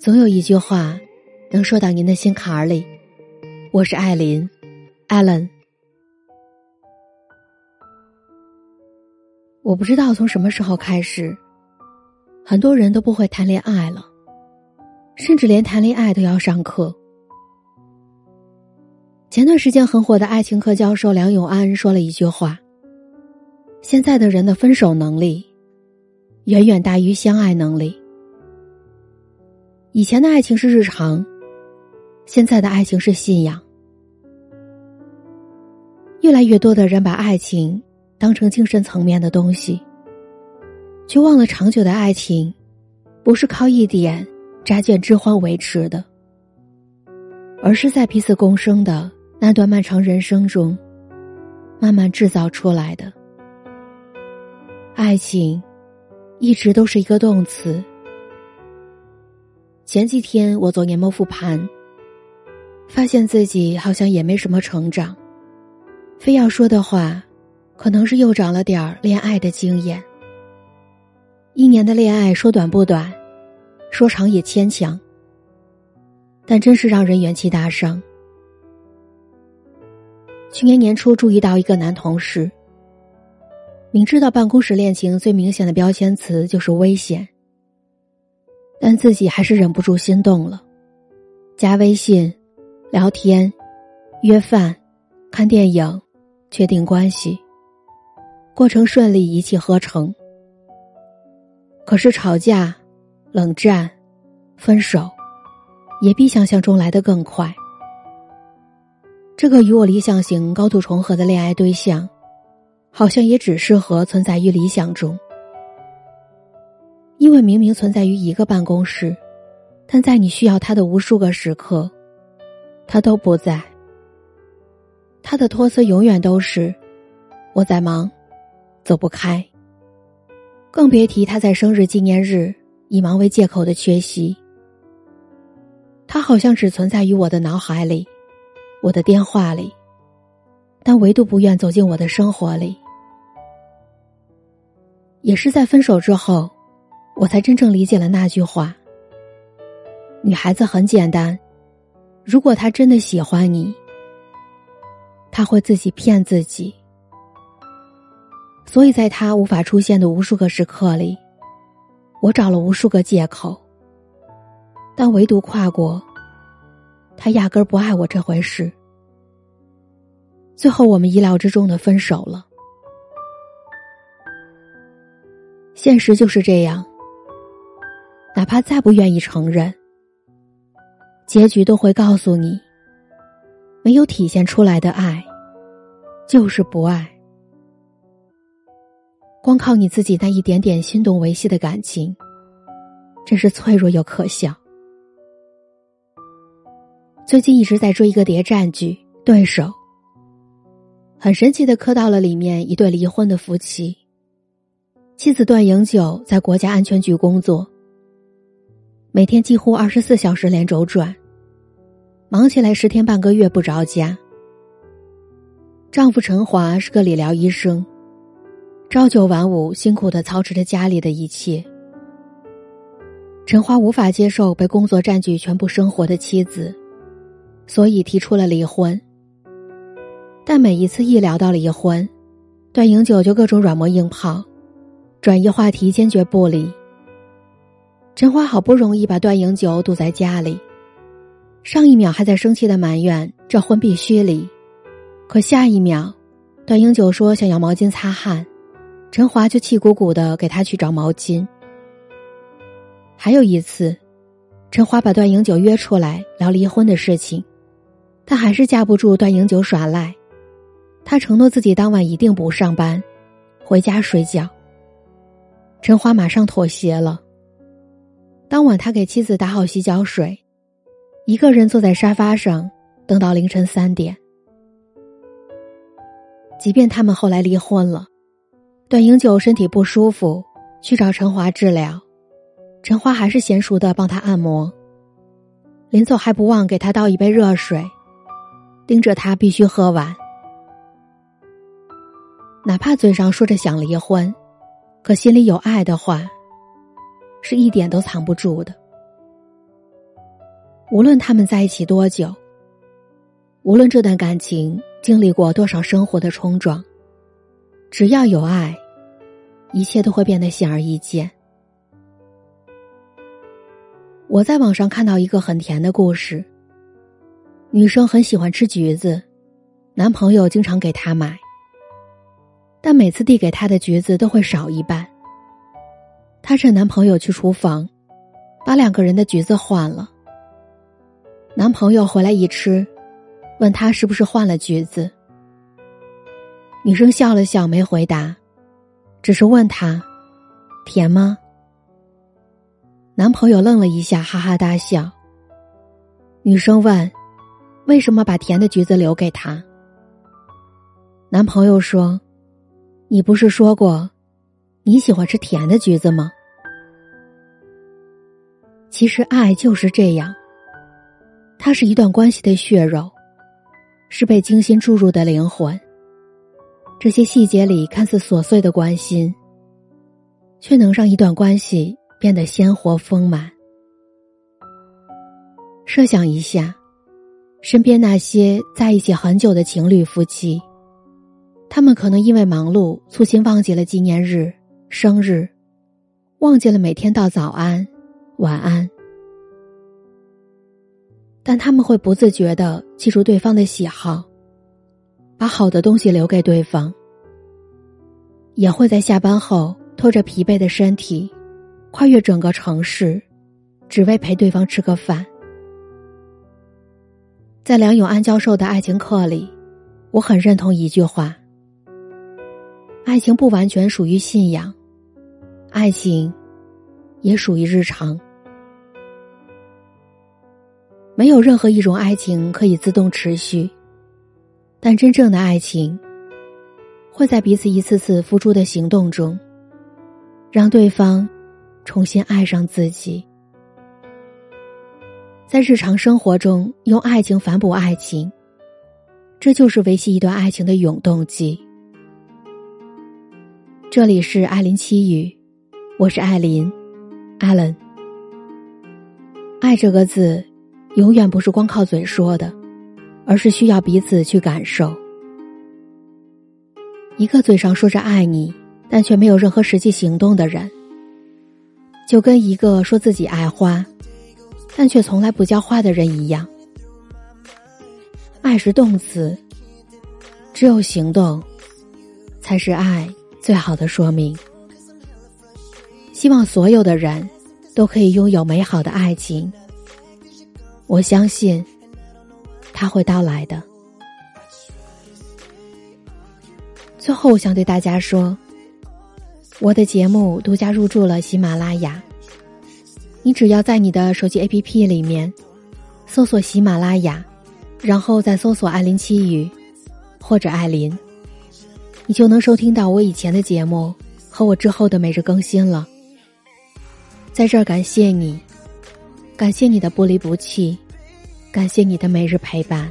总有一句话，能说到您的心坎儿里。我是艾琳，Allen。我不知道从什么时候开始，很多人都不会谈恋爱了，甚至连谈恋爱都要上课。前段时间很火的爱情课教授梁永安说了一句话：“现在的人的分手能力，远远大于相爱能力。”以前的爱情是日常，现在的爱情是信仰。越来越多的人把爱情当成精神层面的东西，却忘了长久的爱情不是靠一点乍见之欢维持的，而是在彼此共生的那段漫长人生中慢慢制造出来的。爱情一直都是一个动词。前几天我做年末复盘，发现自己好像也没什么成长。非要说的话，可能是又长了点儿恋爱的经验。一年的恋爱说短不短，说长也牵强，但真是让人元气大伤。去年年初注意到一个男同事，明知道办公室恋情最明显的标签词就是危险。但自己还是忍不住心动了，加微信、聊天、约饭、看电影、确定关系，过程顺利，一气呵成。可是吵架、冷战、分手，也比想象中来得更快。这个与我理想型高度重合的恋爱对象，好像也只适合存在于理想中。因为明明存在于一个办公室，但在你需要他的无数个时刻，他都不在。他的托词永远都是“我在忙，走不开”，更别提他在生日纪念日以忙为借口的缺席。他好像只存在于我的脑海里，我的电话里，但唯独不愿走进我的生活里。也是在分手之后。我才真正理解了那句话：女孩子很简单，如果她真的喜欢你，她会自己骗自己。所以在她无法出现的无数个时刻里，我找了无数个借口，但唯独跨过，她压根儿不爱我这回事。最后，我们意料之中的分手了。现实就是这样。哪怕再不愿意承认，结局都会告诉你：没有体现出来的爱，就是不爱。光靠你自己那一点点心动维系的感情，真是脆弱又可笑。最近一直在追一个谍战剧《对手》，很神奇的磕到了里面一对离婚的夫妻，妻子段永久在国家安全局工作。每天几乎二十四小时连轴转，忙起来十天半个月不着家。丈夫陈华是个理疗医生，朝九晚五，辛苦的操持着家里的一切。陈华无法接受被工作占据全部生活的妻子，所以提出了离婚。但每一次一聊到离婚，段永久就各种软磨硬泡，转移话题，坚决不离。陈华好不容易把段英九堵在家里，上一秒还在生气的埋怨这婚必须离，可下一秒，段英九说想要毛巾擦汗，陈华就气鼓鼓的给他去找毛巾。还有一次，陈华把段英九约出来聊离婚的事情，他还是架不住段英九耍赖，他承诺自己当晚一定不上班，回家睡觉。陈华马上妥协了。当晚，他给妻子打好洗脚水，一个人坐在沙发上等到凌晨三点。即便他们后来离婚了，段英九身体不舒服，去找陈华治疗，陈华还是娴熟的帮他按摩。临走还不忘给他倒一杯热水，盯着他必须喝完。哪怕嘴上说着想离婚，可心里有爱的话。是一点都藏不住的。无论他们在一起多久，无论这段感情经历过多少生活的冲撞，只要有爱，一切都会变得显而易见。我在网上看到一个很甜的故事。女生很喜欢吃橘子，男朋友经常给她买，但每次递给她的橘子都会少一半。她趁男朋友去厨房，把两个人的橘子换了。男朋友回来一吃，问她是不是换了橘子。女生笑了笑，没回答，只是问他：“甜吗？”男朋友愣了一下，哈哈大笑。女生问：“为什么把甜的橘子留给他？”男朋友说：“你不是说过，你喜欢吃甜的橘子吗？”其实爱就是这样，它是一段关系的血肉，是被精心注入的灵魂。这些细节里看似琐碎的关心，却能让一段关系。变得鲜活丰满。设想一下，身边那些在一起很久的情侣夫妻，他们可能因为忙碌，粗心忘记了纪念日、生日，忘记了每天道早安、晚安，但他们会不自觉的记住对方的喜好，把好的东西留给对方，也会在下班后拖着疲惫的身体。跨越整个城市，只为陪对方吃个饭。在梁永安教授的爱情课里，我很认同一句话：爱情不完全属于信仰，爱情也属于日常。没有任何一种爱情可以自动持续，但真正的爱情会在彼此一次次付出的行动中，让对方。重新爱上自己，在日常生活中用爱情反哺爱情，这就是维系一段爱情的永动机。这里是艾琳七语，我是艾琳，艾伦。爱这个字，永远不是光靠嘴说的，而是需要彼此去感受。一个嘴上说着爱你，但却没有任何实际行动的人。就跟一个说自己爱花，但却从来不浇花的人一样。爱是动词，只有行动，才是爱最好的说明。希望所有的人都可以拥有美好的爱情，我相信，它会到来的。最后，我想对大家说。我的节目独家入驻了喜马拉雅，你只要在你的手机 APP 里面搜索喜马拉雅，然后再搜索“艾琳七语”或者“艾琳”，你就能收听到我以前的节目和我之后的每日更新了。在这儿感谢你，感谢你的不离不弃，感谢你的每日陪伴。